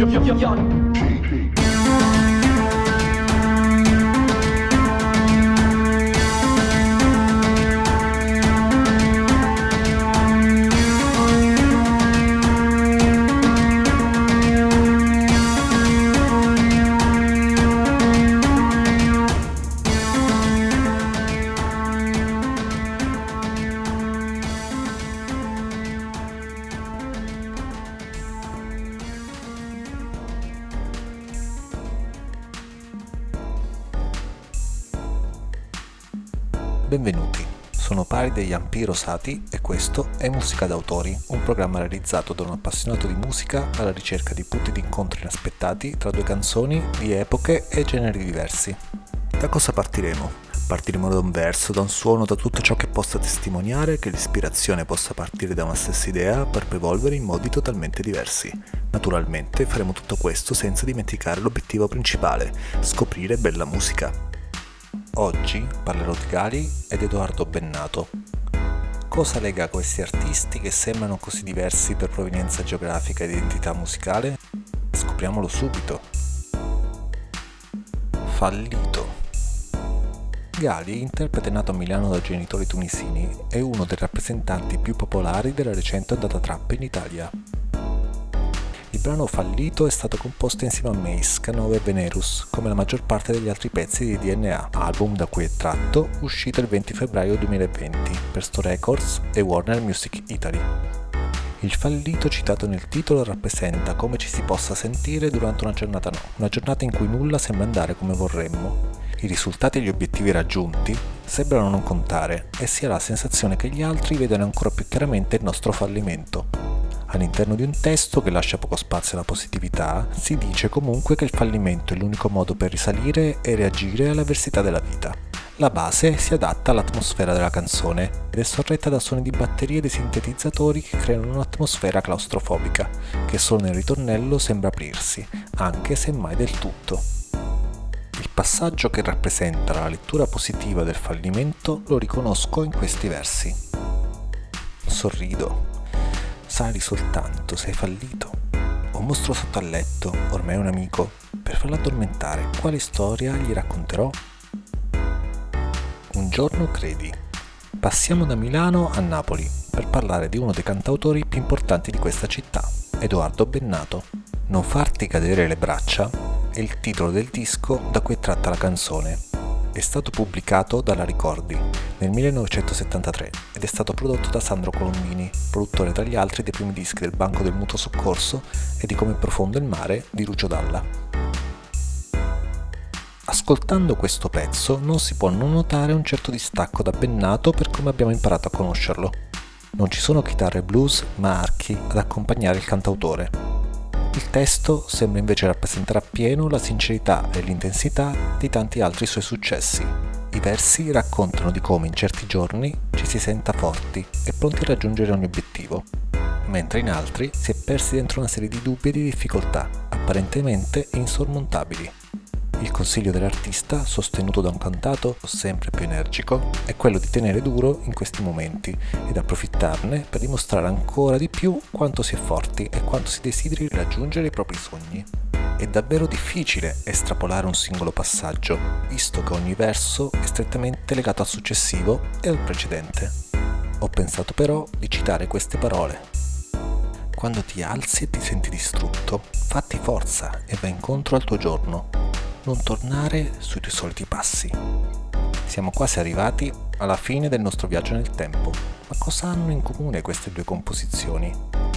要要要要。要要 Benvenuti, sono Paride Yampi Rosati e questo è Musica d'autori, un programma realizzato da un appassionato di musica alla ricerca di punti di incontro inaspettati tra due canzoni di epoche e generi diversi. Da cosa partiremo? Partiremo da un verso, da un suono, da tutto ciò che possa testimoniare che l'ispirazione possa partire da una stessa idea per poi evolvere in modi totalmente diversi. Naturalmente faremo tutto questo senza dimenticare l'obiettivo principale, scoprire bella musica. Oggi parlerò di Gali ed Edoardo Bennato. Cosa lega questi artisti che sembrano così diversi per provenienza geografica ed identità musicale? Scopriamolo subito. Fallito. Gali, interprete nato a Milano da genitori tunisini, è uno dei rappresentanti più popolari della recente ondata trap in Italia. Il brano Fallito è stato composto insieme a Mace, Canova e Venerus, come la maggior parte degli altri pezzi di DNA, album da cui è tratto, uscito il 20 febbraio 2020 per Sto Records e Warner Music Italy. Il fallito citato nel titolo rappresenta come ci si possa sentire durante una giornata no, una giornata in cui nulla sembra andare come vorremmo, i risultati e gli obiettivi raggiunti sembrano non contare e si ha la sensazione che gli altri vedano ancora più chiaramente il nostro fallimento. All'interno di un testo che lascia poco spazio alla positività, si dice comunque che il fallimento è l'unico modo per risalire e reagire all'avversità della vita. La base si adatta all'atmosfera della canzone ed è sorretta da suoni di batterie di sintetizzatori che creano un'atmosfera claustrofobica, che solo nel ritornello sembra aprirsi, anche se mai del tutto. Il passaggio che rappresenta la lettura positiva del fallimento lo riconosco in questi versi. Sorrido. Sali soltanto, sei fallito. Un mostro sotto al letto, ormai un amico. Per farlo addormentare, quale storia gli racconterò? Un giorno credi. Passiamo da Milano a Napoli per parlare di uno dei cantautori più importanti di questa città, Edoardo Bennato. Non farti cadere le braccia è il titolo del disco da cui è tratta la canzone. È stato pubblicato dalla Ricordi nel 1973 ed è stato prodotto da Sandro Colombini, produttore tra gli altri dei primi dischi del Banco del Mutuo Soccorso e di Come profondo il mare di Lucio Dalla. Ascoltando questo pezzo non si può non notare un certo distacco da Bennato per come abbiamo imparato a conoscerlo. Non ci sono chitarre blues ma archi ad accompagnare il cantautore. Il testo sembra invece rappresentare appieno la sincerità e l'intensità di tanti altri suoi successi. I versi raccontano di come in certi giorni ci si senta forti e pronti a raggiungere ogni obiettivo, mentre in altri si è persi dentro una serie di dubbi e di difficoltà, apparentemente insormontabili. Il consiglio dell'artista, sostenuto da un cantato sempre più energico, è quello di tenere duro in questi momenti ed approfittarne per dimostrare ancora di più quanto si è forti e quanto si desideri raggiungere i propri sogni. È davvero difficile estrapolare un singolo passaggio, visto che ogni verso è strettamente legato al successivo e al precedente. Ho pensato però di citare queste parole. Quando ti alzi e ti senti distrutto, fatti forza e vai incontro al tuo giorno non tornare sui tuoi soliti passi. Siamo quasi arrivati alla fine del nostro viaggio nel tempo, ma cosa hanno in comune queste due composizioni?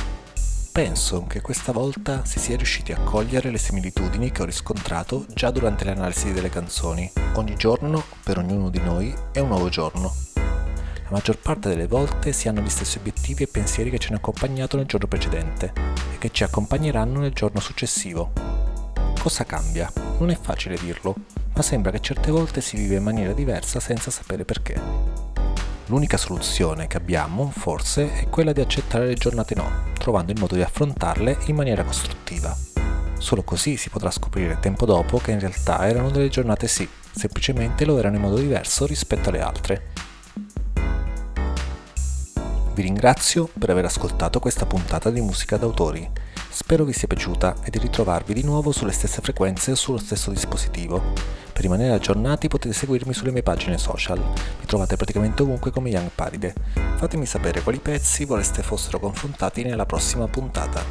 Penso che questa volta si sia riusciti a cogliere le similitudini che ho riscontrato già durante l'analisi delle canzoni. Ogni giorno, per ognuno di noi, è un nuovo giorno. La maggior parte delle volte si hanno gli stessi obiettivi e pensieri che ci hanno accompagnato nel giorno precedente e che ci accompagneranno nel giorno successivo. Cosa cambia? Non è facile dirlo, ma sembra che certe volte si vive in maniera diversa senza sapere perché. L'unica soluzione che abbiamo, forse, è quella di accettare le giornate no, trovando il modo di affrontarle in maniera costruttiva. Solo così si potrà scoprire tempo dopo che in realtà erano delle giornate sì, semplicemente lo erano in modo diverso rispetto alle altre. Vi ringrazio per aver ascoltato questa puntata di Musica d'autori. Spero vi sia piaciuta e di ritrovarvi di nuovo sulle stesse frequenze o sullo stesso dispositivo. Per rimanere aggiornati potete seguirmi sulle mie pagine social, mi trovate praticamente ovunque come Young Paride. Fatemi sapere quali pezzi vorreste fossero confrontati nella prossima puntata.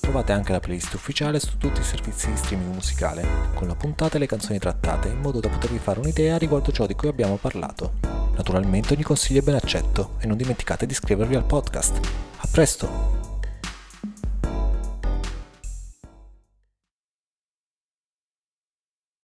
Trovate anche la playlist ufficiale su tutti i servizi di streaming musicale, con la puntata e le canzoni trattate, in modo da potervi fare un'idea riguardo ciò di cui abbiamo parlato. Naturalmente ogni consiglio è ben accetto e non dimenticate di iscrivervi al podcast. A presto!